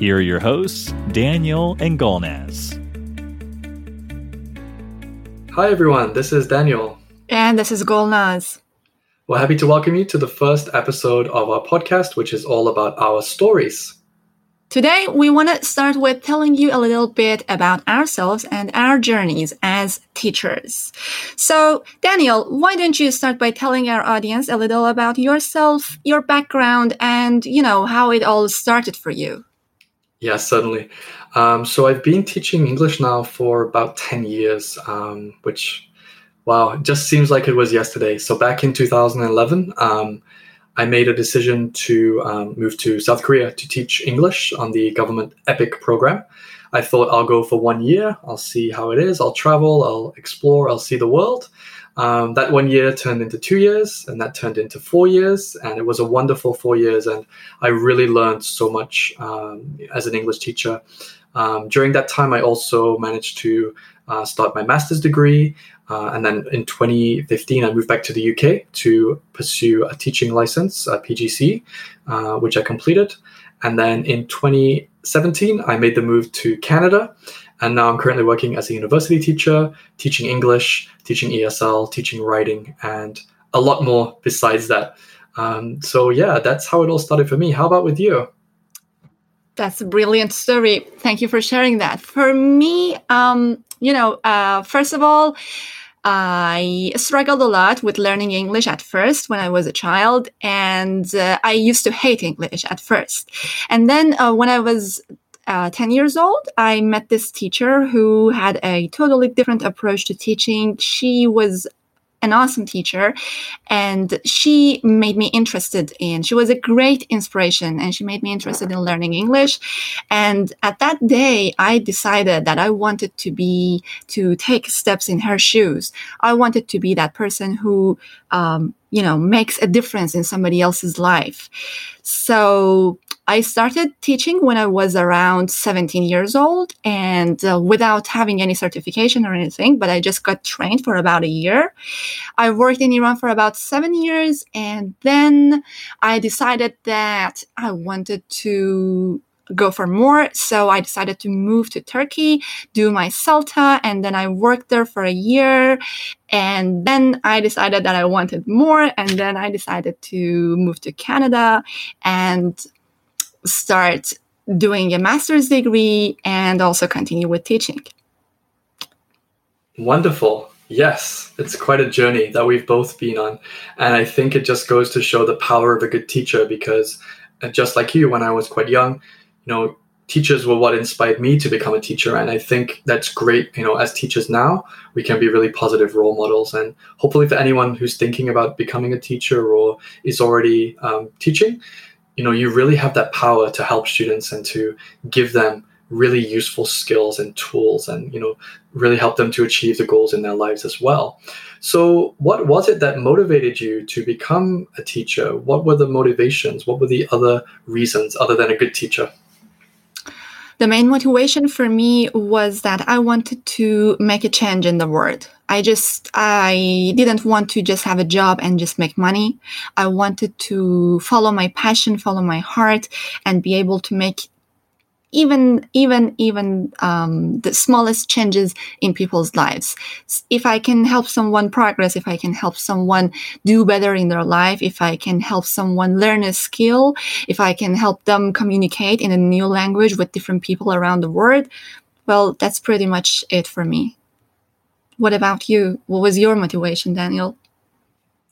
Here are your hosts, Daniel and Golnaz. Hi, everyone. This is Daniel. And this is Golnaz. We're happy to welcome you to the first episode of our podcast, which is all about our stories. Today, we want to start with telling you a little bit about ourselves and our journeys as teachers. So, Daniel, why don't you start by telling our audience a little about yourself, your background, and, you know, how it all started for you? Yes, certainly. Um, so I've been teaching English now for about 10 years, um, which, wow, just seems like it was yesterday. So back in 2011, um, I made a decision to um, move to South Korea to teach English on the government EPIK program. I thought I'll go for one year, I'll see how it is, I'll travel, I'll explore, I'll see the world. Um, that one year turned into two years, and that turned into four years, and it was a wonderful four years. And I really learned so much um, as an English teacher. Um, during that time, I also managed to uh, start my master's degree, uh, and then in 2015, I moved back to the UK to pursue a teaching license, a PGCE, uh, which I completed. And then in 2017, I made the move to Canada and now I'm currently working as a university teacher, teaching English, teaching ESL, teaching writing, and a lot more besides that. Um, so, yeah, that's how it all started for me. How about with you? That's a brilliant story. Thank you for sharing that. For me, um, you know, uh, first of all, I struggled a lot with learning English at first when I was a child, and uh, I used to hate English at first. And then uh, when I was uh, 10 years old, I met this teacher who had a totally different approach to teaching. She was an awesome teacher and she made me interested in she was a great inspiration and she made me interested in learning english. And at that day i decided that i wanted to be to take steps in her shoes. I wanted to be that person who um, you know makes a difference in somebody else's life so I started teaching when I was around 17 years old and uh, without having any certification or anything, but I just got trained for about a year. I worked in Iran for about seven years and then I decided that I wanted to go for more. So I decided to move to Turkey, do my CELTA, and then I worked there for a year. And then I decided that I wanted more. And then I decided to move to Canada and start doing a master's degree and also continue with teaching. Wonderful. Yes, it's quite a journey that we've both been on. And I think it just goes to show the power of a good teacher because uh, just like you, when I was quite young, you know, teachers were what inspired me to become a teacher. And I think that's great. You know, as teachers now, we can be really positive role models. And hopefully, for anyone who's thinking about becoming a teacher or is already um, teaching, you know you really have that power to help students and to give them really useful skills and tools and you know really help them to achieve the goals in their lives as well so what was it that motivated you to become a teacher what were the motivations what were the other reasons other than a good teacher the main motivation for me was that I wanted to make a change in the world. I just, I didn't want to just have a job and just make money. I wanted to follow my passion, follow my heart and be able to make even even even um, the smallest changes in people's lives. If i can help someone progress if i can help someone do better in their life if i can help someone learn a skill if i can help them communicate in a new language with different people around the world well that's pretty much it for me. What about you? What was your motivation daniel?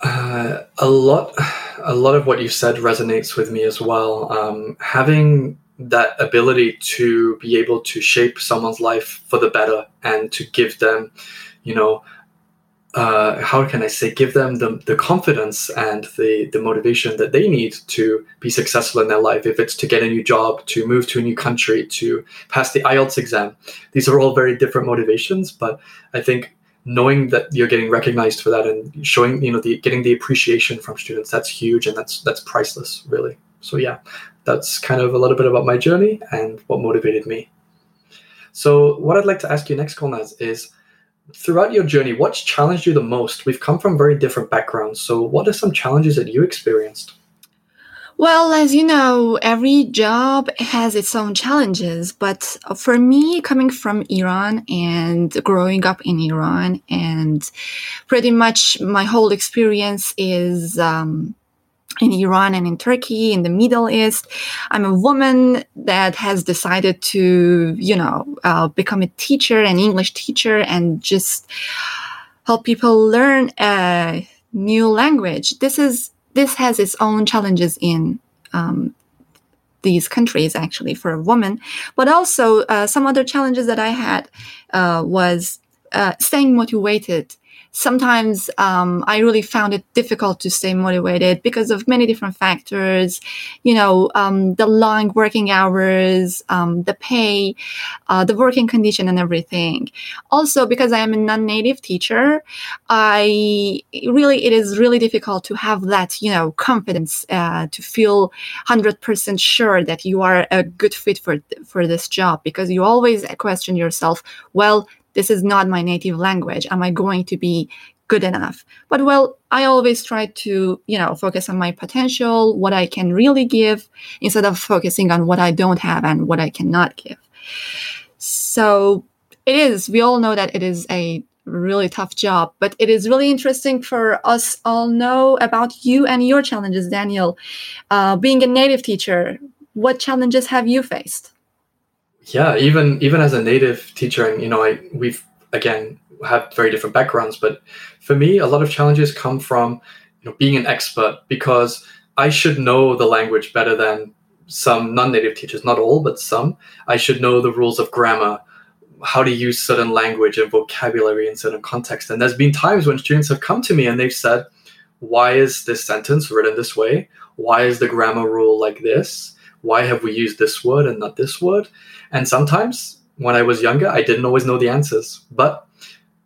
Uh, a lot a lot of what you said resonates with me as well. Um, having that ability to be able to shape someone's life for the better and to give them, you know, uh, how can I say, give them the, the confidence and the, the motivation that they need to be successful in their life. If it's to get a new job, to move to a new country, to pass the IELTS exam, these are all very different motivations. But I think knowing that you're getting recognized for that and showing, you know, the getting the appreciation from students, that's huge and that's that's priceless, really. So yeah, that's kind of a little bit about my journey and what motivated me. So, what I'd like to ask you next, Golnaz, is throughout your journey, what's challenged you the most? We've come from very different backgrounds. So, what are some challenges that you experienced? Well, as you know, every job has its own challenges. But for me, coming from Iran and growing up in Iran, and pretty much my whole experience is um, in Iran and in Turkey, in the Middle East. I'm a woman that has decided to, you know, uh, become a teacher, an English teacher, and just help people learn a new language. This is this has its own challenges in um, these countries, actually, for a woman. But also, uh, some other challenges that I had uh, was uh, staying motivated sometimes um, I really found it difficult to stay motivated because of many different factors. You know, um, the long working hours, um, the pay, uh, the working condition, and everything. Also, because I am a non-native teacher, I really it is really difficult to have that you know confidence uh, to feel hundred percent sure that you are a good fit for for this job because you always question yourself. Well, this is not my native language. Am I going to be good enough? But well, I always try to, you know, focus on my potential, what I can really give, instead of focusing on what I don't have and what I cannot give. So it is, we all know that it is a really tough job, but it is really interesting for us all know about you and your challenges, Daniel. Uh, being a native teacher, what challenges have you faced? Yeah even even as a native teacher and you know i we've again have very different backgrounds but for me a lot of challenges come from you know being an expert because i should know the language better than some non-native teachers not all but some. I should know the rules of grammar how to use certain language and vocabulary in certain context. And there's been times when students have come to me and they've said why is this sentence written this way? Why is the grammar rule like this why have we used this word and not this word and sometimes when I was younger, I didn't always know the answers. But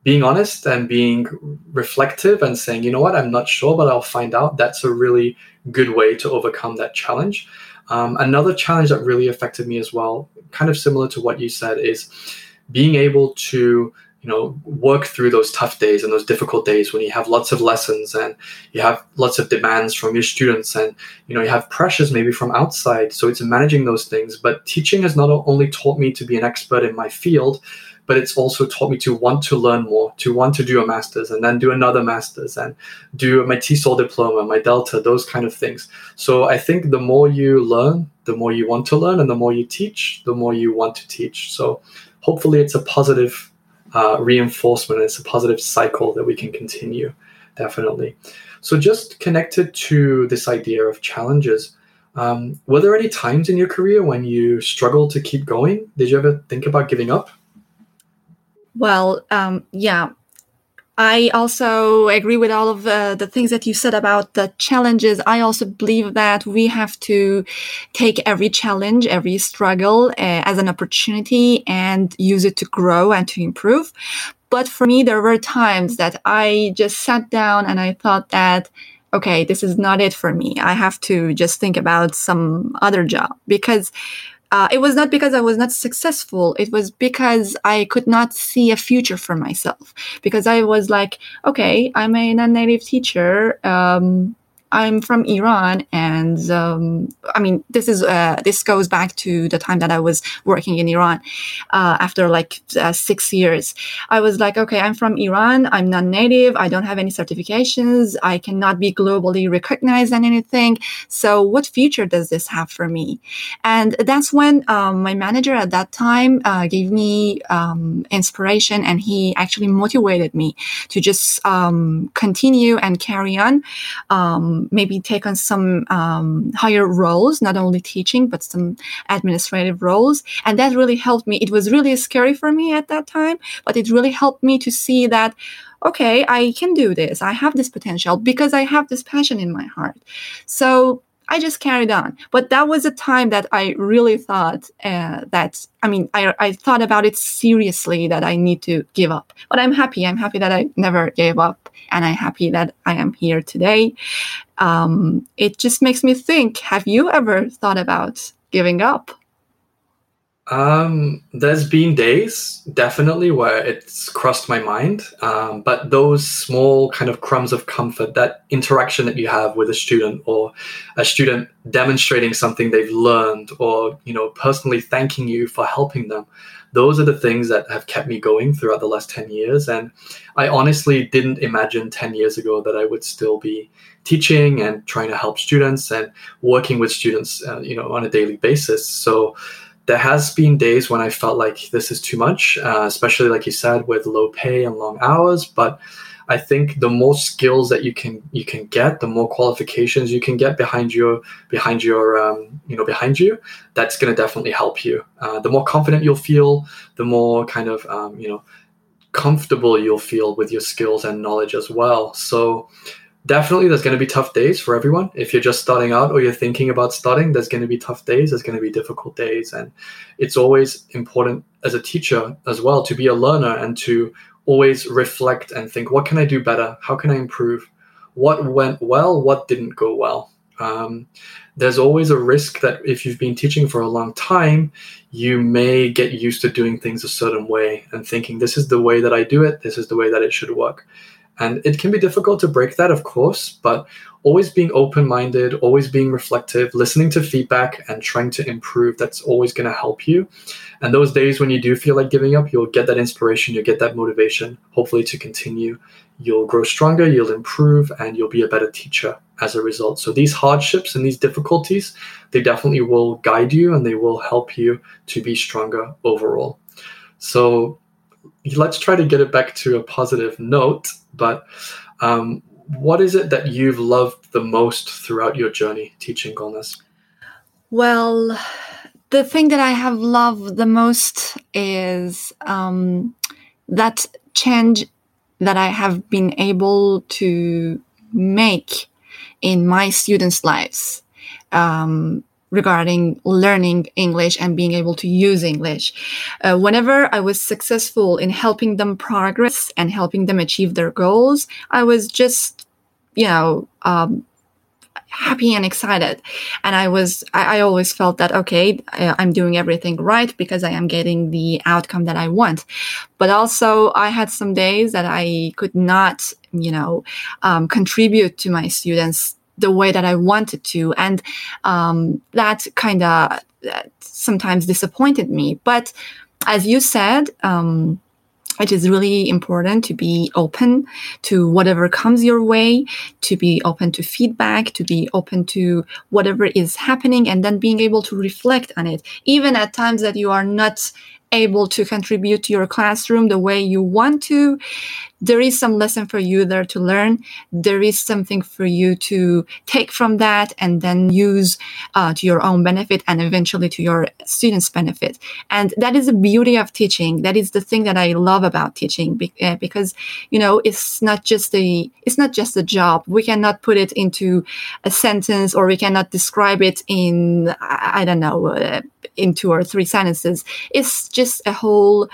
being honest and being reflective and saying, you know what, I'm not sure, but I'll find out, that's a really good way to overcome that challenge. Um, another challenge that really affected me as well, kind of similar to what you said, is being able to you know work through those tough days and those difficult days when you have lots of lessons and you have lots of demands from your students and you know you have pressures maybe from outside. So it's managing those things. But teaching has not only taught me to be an expert in my field but it's also taught me to want to learn more to want to do a master's and then do another master's and do my TESOL diploma my delta those kind of things. So i think the more you learn the more you want to learn and the more you teach the more you want to teach. So hopefully it's a positive uh, reinforcement. It's a positive cycle that we can continue, definitely. So, just connected to this idea of challenges, um, were there any times in your career when you struggled to keep going? Did you ever think about giving up? Well, um, yeah, I also agree with all of the, the things that you said about the challenges. I also believe that we have to take every challenge, every struggle uh, as an opportunity and use it to grow and to improve. But for me, there were times that I just sat down and I thought that, okay, this is not it for me. I have to just think about some other job because uh, it was not because I was not successful. It was because I could not see a future for myself. Because I was like, okay, I'm a non-native teacher. Um, I'm from Iran, and um, I mean, this is uh, this goes back to the time that I was working in Iran. Uh, after like uh, six years, I was like, okay, I'm from Iran. I'm non-native. I don't have any certifications. I cannot be globally recognized and anything. So, what future does this have for me? And that's when um, my manager at that time uh, gave me um, inspiration, and he actually motivated me to just um, continue and carry on. Um, maybe take on some um, higher roles, not only teaching, but some administrative roles. And that really helped me. It was really scary for me at that time, but it really helped me to see that, okay, I can do this. I have this potential because I have this passion in my heart. So I just carried on. But that was a time that I really thought uh, that, I mean, I, I thought about it seriously that I need to give up. But I'm happy. I'm happy that I never gave up. And I'm happy that I am here today. Um, it just makes me think have you ever thought about giving up? Um, there's been days definitely where it's crossed my mind, um, but those small kind of crumbs of comfort, that interaction that you have with a student or a student demonstrating something they've learned or you know personally thanking you for helping them, those are the things that have kept me going throughout the last 10 years. And I honestly didn't imagine 10 years ago that I would still be teaching and trying to help students and working with students, uh, you know, on a daily basis. So there has been days when I felt like this is too much, uh, especially like you said with low pay and long hours. But I think the more skills that you can you can get, the more qualifications you can get behind your behind your um, you know behind you. That's going to definitely help you. Uh, the more confident you'll feel, the more kind of um, you know comfortable you'll feel with your skills and knowledge as well. So definitely there's going to be tough days for everyone. If you're just starting out or you're thinking about starting there's going to be tough days there's going to be difficult days and it's always important as a teacher as well to be a learner and to always reflect and think what can i do better? How can i improve? What went well? What didn't go well? Um, there's always a risk that if you've been teaching for a long time you may get used to doing things a certain way and thinking this is the way that i do it. This is the way that it should work and it can be difficult to break that, of course, but always being open minded, always being reflective, listening to feedback, and trying to improve, that's always going to help you. And those days when you do feel like giving up, you'll get that inspiration, you'll get that motivation, hopefully to continue. You'll grow stronger, you'll improve, and you'll be a better teacher as a result. So these hardships and these difficulties, they definitely will guide you and they will help you to be stronger overall. So let's try to get it back to a positive note. But um, what is it that you've loved the most throughout your journey teaching Golnaz? Well, the thing that I have loved the most is um, that change that I have been able to make in my students' lives. Um, regarding learning English and being able to use English. Uh, whenever I was successful in helping them progress and helping them achieve their goals, I was just, you know, um, happy and excited. And I was, I, I always felt that, okay, I, I'm doing everything right because I am getting the outcome that I want. But also, I had some days that I could not, you know, um, contribute to my students the way that I wanted to. And um, that kind of sometimes disappointed me. But as you said, um, it is really important to be open to whatever comes your way, to be open to feedback, to be open to whatever is happening, and then being able to reflect on it, even at times that you are not able to contribute to your classroom the way you want to, there is some lesson for you there to learn. There is something for you to take from that and then use uh, to your own benefit and eventually to your students' benefit. And that is the beauty of teaching. That is the thing that I love about teaching uh, because, you know, it's not just a, it's not just a job. We cannot put it into a sentence or we cannot describe it in, I don't know, uh, in two or three sentences. It's just a whole,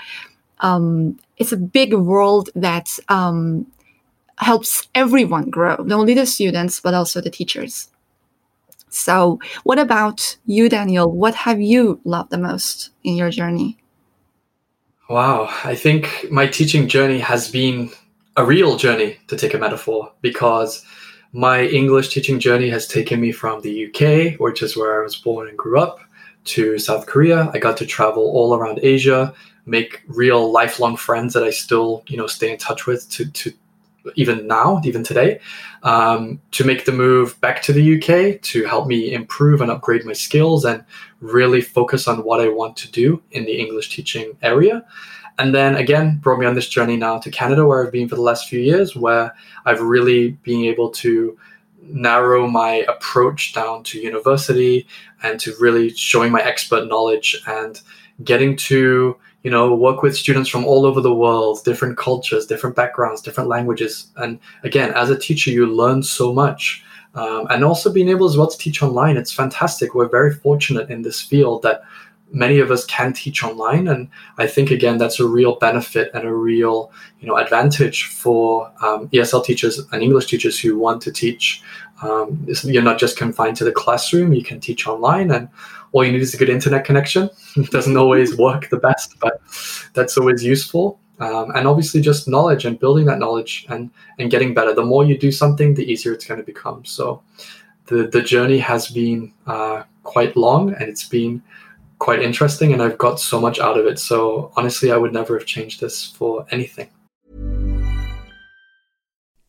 um, it's a big world that um, helps everyone grow, not only the students, but also the teachers. So, what about you, Daniel? What have you loved the most in your journey? Wow, I think my teaching journey has been a real journey, to take a metaphor, because my English teaching journey has taken me from the UK, which is where I was born and grew up, to South Korea. I got to travel all around Asia, make real lifelong friends that I still, you know, stay in touch with to, to even now, even today, um, to make the move back to the UK to help me improve and upgrade my skills and really focus on what I want to do in the English teaching area. And then again, brought me on this journey now to Canada, where I've been for the last few years, where I've really been able to narrow my approach down to university and to really showing my expert knowledge and getting to you know work with students from all over the world different cultures different backgrounds different languages. And again as a teacher you learn so much. Um, and also being able as well to teach online it's fantastic. We're very fortunate in this field that many of us can teach online. And i think again that's a real benefit and a real you know advantage for um, esl teachers and english teachers who want to teach. Um, you're not just confined to the classroom you can teach online. And all you need is a good internet connection it doesn't always work the best but that's always useful um, and obviously just knowledge and building that knowledge and and getting better the more you do something the easier it's going to become so the the journey has been uh, quite long and it's been quite interesting and I've got so much out of it. So honestly, I would never have changed this for anything.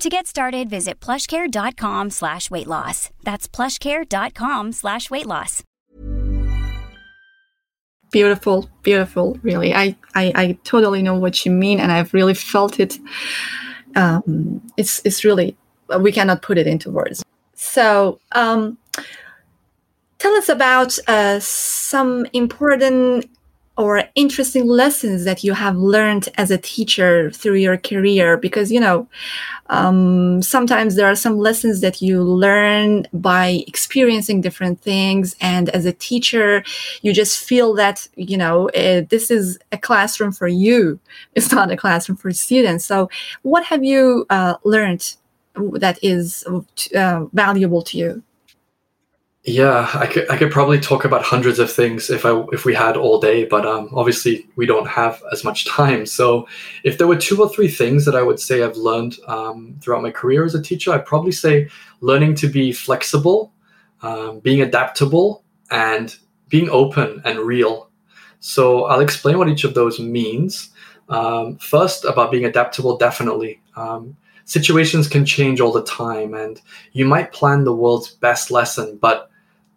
To get started, visit plushcare.com slash weight loss. That's plushcare.com slash weight loss. Beautiful, beautiful, really. I, I, I totally know what you mean and I've really felt it. Um, it's, it's really, we cannot put it into words. So, um, tell us about uh, some important or interesting lessons that you have learned as a teacher through your career? Because you know um, sometimes there are some lessons that you learn by experiencing different things. And as a teacher you just feel that you know uh, this is a classroom for you. It's not a classroom for students. So what have you uh, learned that is uh, valuable to you Yeah, I could, I could probably talk about hundreds of things if I if we had all day, but um, obviously we don't have as much time. So, if there were two or three things that I would say I've learned um, throughout my career as a teacher, I'd probably say learning to be flexible, um, being adaptable, and being open and real. So, I'll explain what each of those means. Um, first, about being adaptable, definitely. Um, situations can change all the time, and you might plan the world's best lesson, but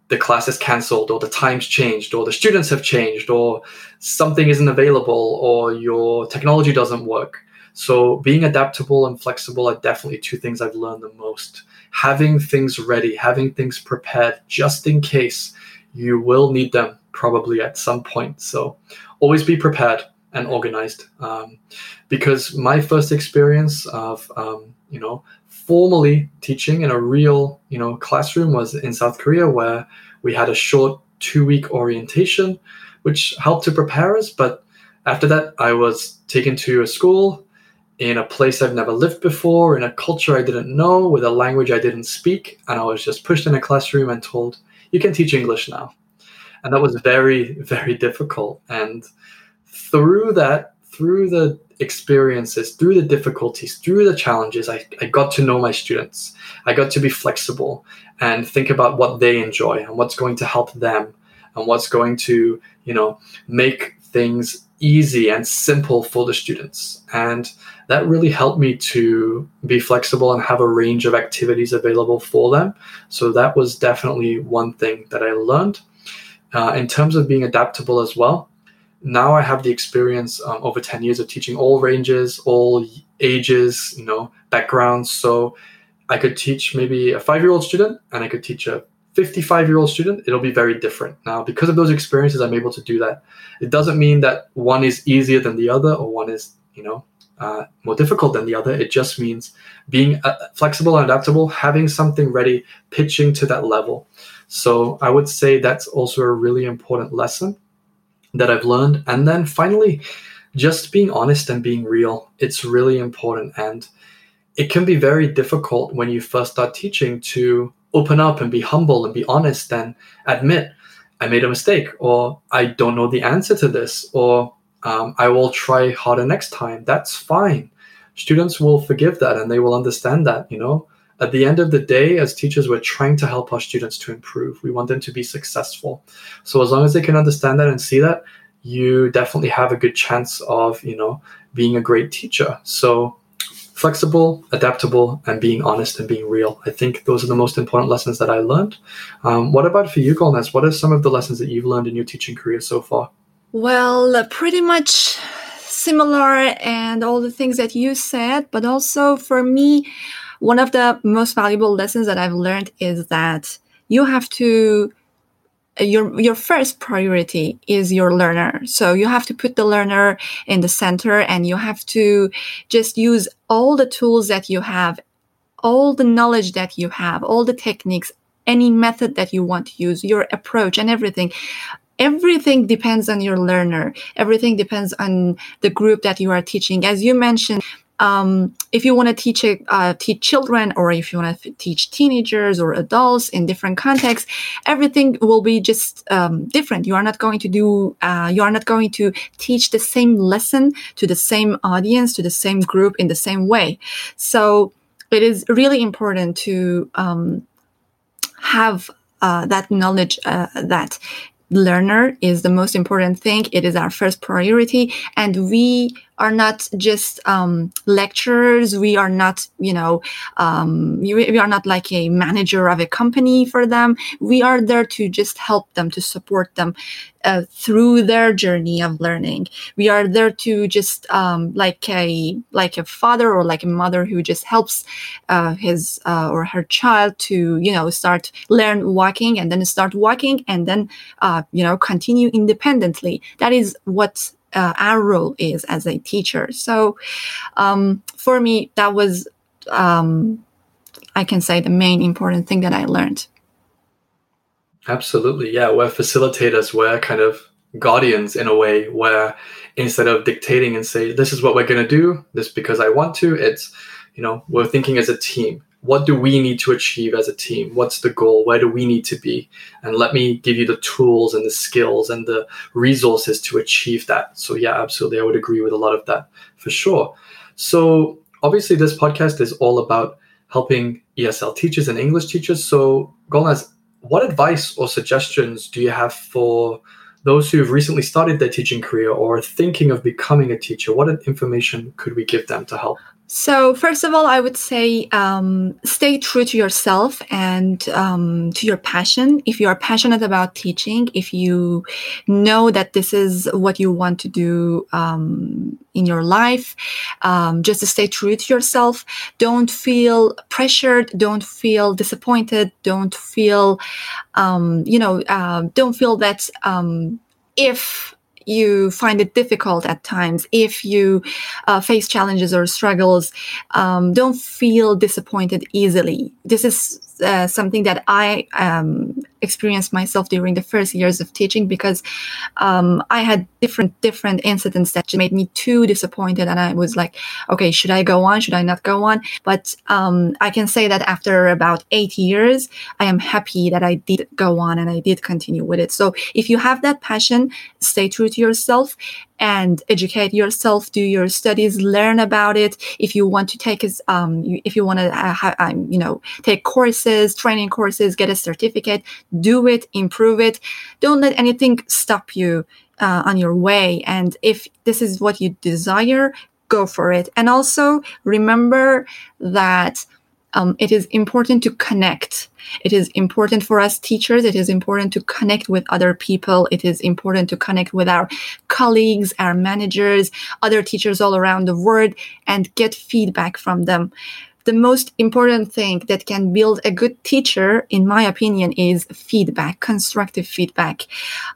the class is cancelled or the times changed or the students have changed or something isn't available or your technology doesn't work. So being adaptable and flexible are definitely two things i've learned the most. Having things ready having things prepared just in case you will need them probably at some point. So always be prepared and organized. Um, because my first experience of um, you know formally teaching in a real you know classroom was in South Korea where we had a short two week orientation which helped to prepare us. But after that I was taken to a school in a place I've never lived before in a culture I didn't know with a language I didn't speak and I was just pushed in a classroom and told you can teach English now. And that was very very difficult. And through that through the experiences, through the difficulties, through the challenges, I, I got to know my students. I got to be flexible and think about what they enjoy and what's going to help them and what's going to, you know, make things easy and simple for the students. And that really helped me to be flexible and have a range of activities available for them. So that was definitely one thing that I learned. Uh, in terms of being adaptable as well, now I have the experience um, over 10 years of teaching all ranges, all ages, you know, backgrounds. So I could teach maybe a five year old student and I could teach a 55 year old student. It'll be very different. Now, because of those experiences, I'm able to do that. It doesn't mean that one is easier than the other or one is, you know, uh, more difficult than the other. It just means being uh, flexible and adaptable, having something ready, pitching to that level. So I would say that's also a really important lesson that I've learned. And then finally, just being honest and being real. It's really important. And it can be very difficult when you first start teaching to open up and be humble and be honest and admit, I made a mistake, or I don't know the answer to this, or um, I will try harder next time. That's fine. Students will forgive that and they will understand that, you know at the end of the day, as teachers, we're trying to help our students to improve. We want them to be successful. So as long as they can understand that and see that, you definitely have a good chance of, you know, being a great teacher. So flexible, adaptable, and being honest and being real. I think those are the most important lessons that I learned. Um, what about for you, Golnaz? What are some of the lessons that you've learned in your teaching career so far? Well, uh, pretty much similar and all the things that you said, but also for me, one of the most valuable lessons that I've learned is that you have to your your first priority is your learner. So you have to put the learner in the center and you have to just use all the tools that you have all the knowledge that you have all the techniques any method that you want to use your approach and everything. Everything depends on your learner. Everything depends on the group that you are teaching. As you mentioned um, if you want to teach a, uh, teach children or if you want to teach teenagers or adults in different contexts everything will be just um, different. You are not going to do uh, you are not going to teach the same lesson to the same audience to the same group in the same way. So it is really important to um, have uh, that knowledge uh, that learner is the most important thing. It is our first priority. And we are not just um, lecturers. We are not, you know, um, we are not like a manager of a company for them. We are there to just help them, to support them uh, through their journey of learning. We are there to just um, like a like a father or like a mother who just helps uh, his uh, or her child to, you know, start learn walking and then start walking and then, uh, you know, continue independently. That is what uh, our role is as a teacher. So um, for me, that was, um, I can say, the main important thing that I learned. Absolutely. Yeah. We're facilitators, we're kind of guardians in a way where instead of dictating and say, this is what we're going to do, this because I want to, it's, you know, we're thinking as a team. What do we need to achieve as a team? What's the goal? Where do we need to be? And let me give you the tools and the skills and the resources to achieve that. So, yeah, absolutely. I would agree with a lot of that for sure. So, obviously, this podcast is all about helping ESL teachers and English teachers. So, Golnaz, what advice or suggestions do you have for those who have recently started their teaching career or are thinking of becoming a teacher? What information could we give them to help? So, first of all, I would say um, stay true to yourself and um, to your passion. If you are passionate about teaching, if you know that this is what you want to do um, in your life, um, just to stay true to yourself. Don't feel pressured. Don't feel disappointed. Don't feel, um, you know, uh, don't feel that um, if you find it difficult at times, if you uh, face challenges or struggles, um, don't feel disappointed easily. This is uh, something that I um, experienced myself during the first years of teaching because um, I had different different incidents that made me too disappointed, and I was like, okay, should I go on? Should I not go on? But um, I can say that after about eight years, I am happy that I did go on and I did continue with it. So if you have that passion, stay true to yourself and educate yourself do your studies learn about it. If you want to take um, if you want to uh, um, you know take courses training courses get a certificate do it improve it. Don't let anything stop you uh, on your way. And if this is what you desire go for it. And also remember that um, it is important to connect. It is important for us teachers. It is important to connect with other people. It is important to connect with our colleagues, our managers, other teachers all around the world, and get feedback from them the most important thing that can build a good teacher, in my opinion, is feedback, constructive feedback,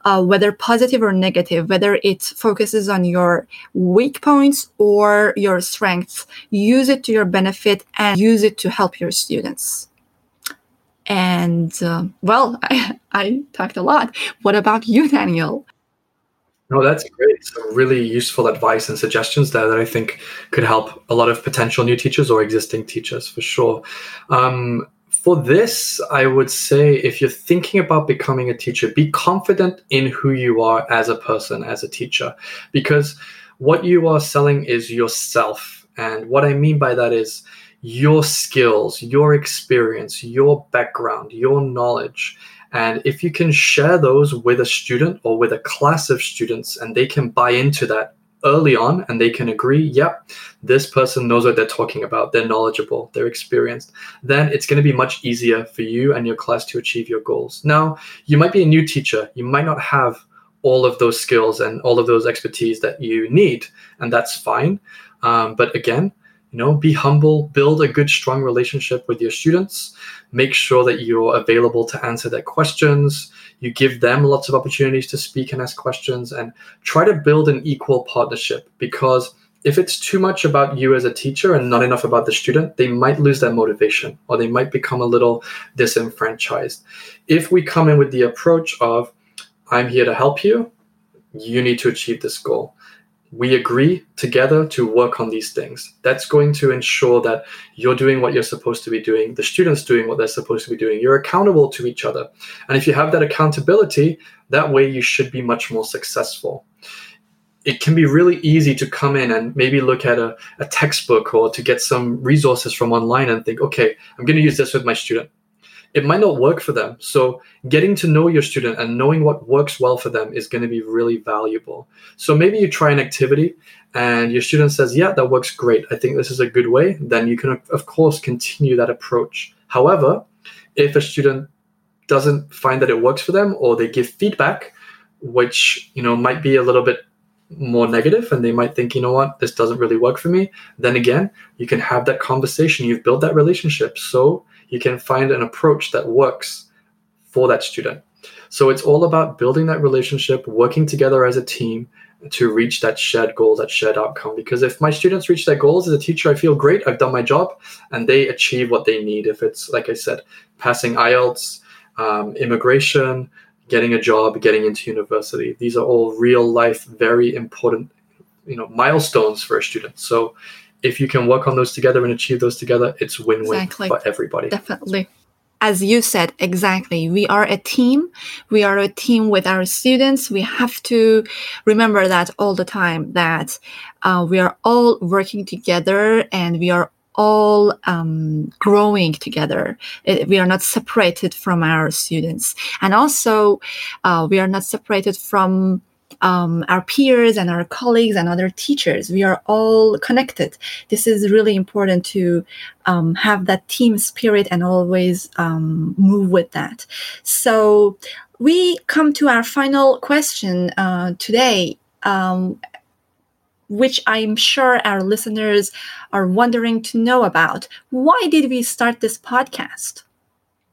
uh, whether positive or negative, whether it focuses on your weak points or your strengths. Use it to your benefit and use it to help your students. And uh, well, I, I talked a lot. What about you, Daniel? No, that's great. Some really useful advice and suggestions there that I think could help a lot of potential new teachers or existing teachers for sure. Um, for this, I would say if you're thinking about becoming a teacher, be confident in who you are as a person, as a teacher, because what you are selling is yourself. And what I mean by that is your skills, your experience, your background, your knowledge. And if you can share those with a student or with a class of students and they can buy into that early on and they can agree, yep, this person knows what they're talking about, they're knowledgeable, they're experienced, then it's going to be much easier for you and your class to achieve your goals. Now, you might be a new teacher, you might not have all of those skills and all of those expertise that you need, and that's fine. Um, but again, you know be humble build a good strong relationship with your students. Make sure that you're available to answer their questions. You give them lots of opportunities to speak and ask questions and try to build an equal partnership because if it's too much about you as a teacher and not enough about the student, they might lose their motivation or they might become a little disenfranchised. If we come in with the approach of, I'm here to help you, you need to achieve this goal we agree together to work on these things. That's going to ensure that you're doing what you're supposed to be doing, the students doing what they're supposed to be doing. You're accountable to each other. And if you have that accountability, that way you should be much more successful. It can be really easy to come in and maybe look at a, a textbook or to get some resources from online and think, okay, I'm going to use this with my student it might not work for them. So getting to know your student and knowing what works well for them is going to be really valuable. So maybe you try an activity and your student says, yeah, that works great. I think this is a good way. Then you can, of course, continue that approach. However, if a student doesn't find that it works for them or they give feedback, which, you know, might be a little bit more negative and they might think, you know what, this doesn't really work for me, then again, you can have that conversation. You've built that relationship. So you can find an approach that works for that student. So it's all about building that relationship, working together as a team to reach that shared goal, that shared outcome. Because if my students reach their goals as a teacher, I feel great, I've done my job, and they achieve what they need. If it's, like I said, passing IELTS, um, immigration, getting a job, getting into university, these are all real life, very important you know milestones for a student so if you can work on those together and achieve those together, it's win-win Exactly. for everybody. Definitely. As you said, exactly. We are a team. We are a team with our students. We have to remember that all the time that uh, we are all working together and we are all um, growing together. Uh, We are not separated from our students. And also, uh, we are not separated from um, our peers and our colleagues and other teachers. We are all connected. This is really important to um, have that team spirit and always um, move with that. So we come to our final question uh, today. Um, which I'm sure our listeners are wondering to know about. Why did we start this podcast?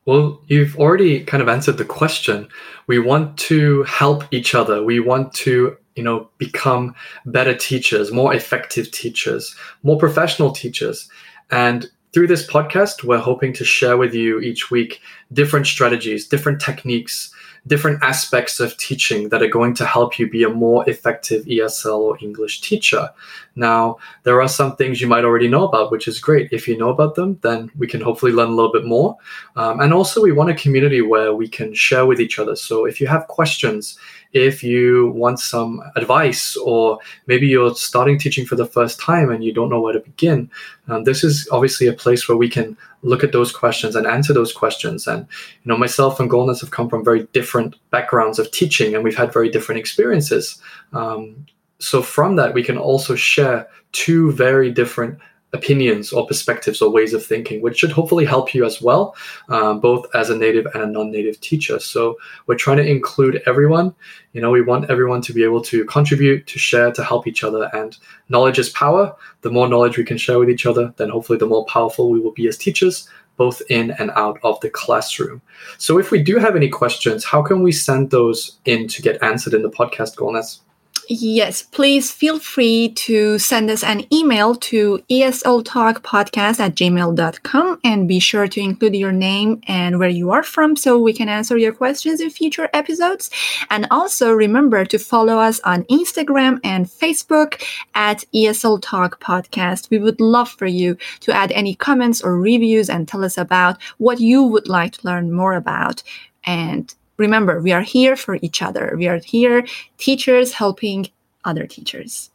Well, you've already kind of answered the question. We want to help each other. We want to, you know, become better teachers, more effective teachers, more professional teachers. And through this podcast, we're hoping to share with you each week different strategies, different techniques, different aspects of teaching that are going to help you be a more effective ESL or English teacher. Now, there are some things you might already know about, which is great. If you know about them, then we can hopefully learn a little bit more. Um, and also, we want a community where we can share with each other. So, if you have questions, if you want some advice, or maybe you're starting teaching for the first time and you don't know where to begin, um, this is obviously a place where we can look at those questions and answer those questions. And you know, myself and Golness have come from very different backgrounds of teaching, and we've had very different experiences. Um, so from that, we can also share two very different opinions or perspectives or ways of thinking, which should hopefully help you as well, um, both as a native and a non-native teacher. So we're trying to include everyone. You know, we want everyone to be able to contribute, to share, to help each other. And knowledge is power. The more knowledge we can share with each other, then hopefully the more powerful we will be as teachers, both in and out of the classroom. So if we do have any questions, how can we send those in to get answered in the podcast, Golness? Yes, please feel free to send us an email to esltalkpodcast at gmail.com and be sure to include your name and where you are from so we can answer your questions in future episodes. And also remember to follow us on Instagram and Facebook at ESL Talk Podcast. We would love for you to add any comments or reviews and tell us about what you would like to learn more about. And remember, we are here for each other. We are here, teachers helping other teachers.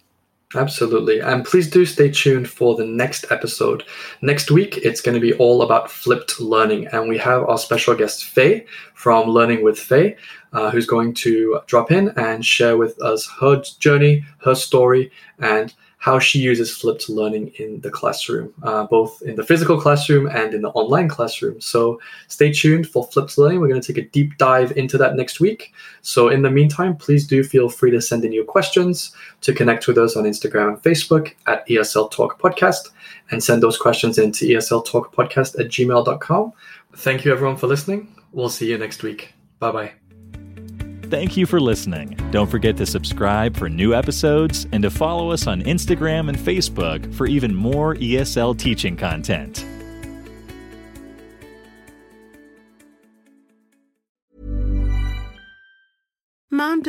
Absolutely. And please do stay tuned for the next episode. Next week, it's going to be all about flipped learning. And we have our special guest, Faye, from Learning with Faye, uh, who's going to drop in and share with us her journey, her story, and how she uses flipped learning in the classroom, uh, both in the physical classroom and in the online classroom. So stay tuned for flipped learning. We're going to take a deep dive into that next week. So in the meantime, please do feel free to send in your questions to connect with us on Instagram and Facebook at ESL Talk Podcast and send those questions into ESL Talk Podcast at gmail.com. Thank you everyone for listening. We'll see you next week. Bye bye. Thank you for listening. Don't forget to subscribe for new episodes and to follow us on Instagram and Facebook for even more ESL teaching content.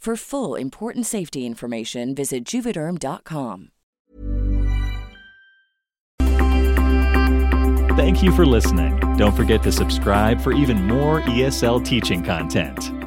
For full important safety information, visit juvederm.com. Thank you for listening. Don't forget to subscribe for even more ESL teaching content.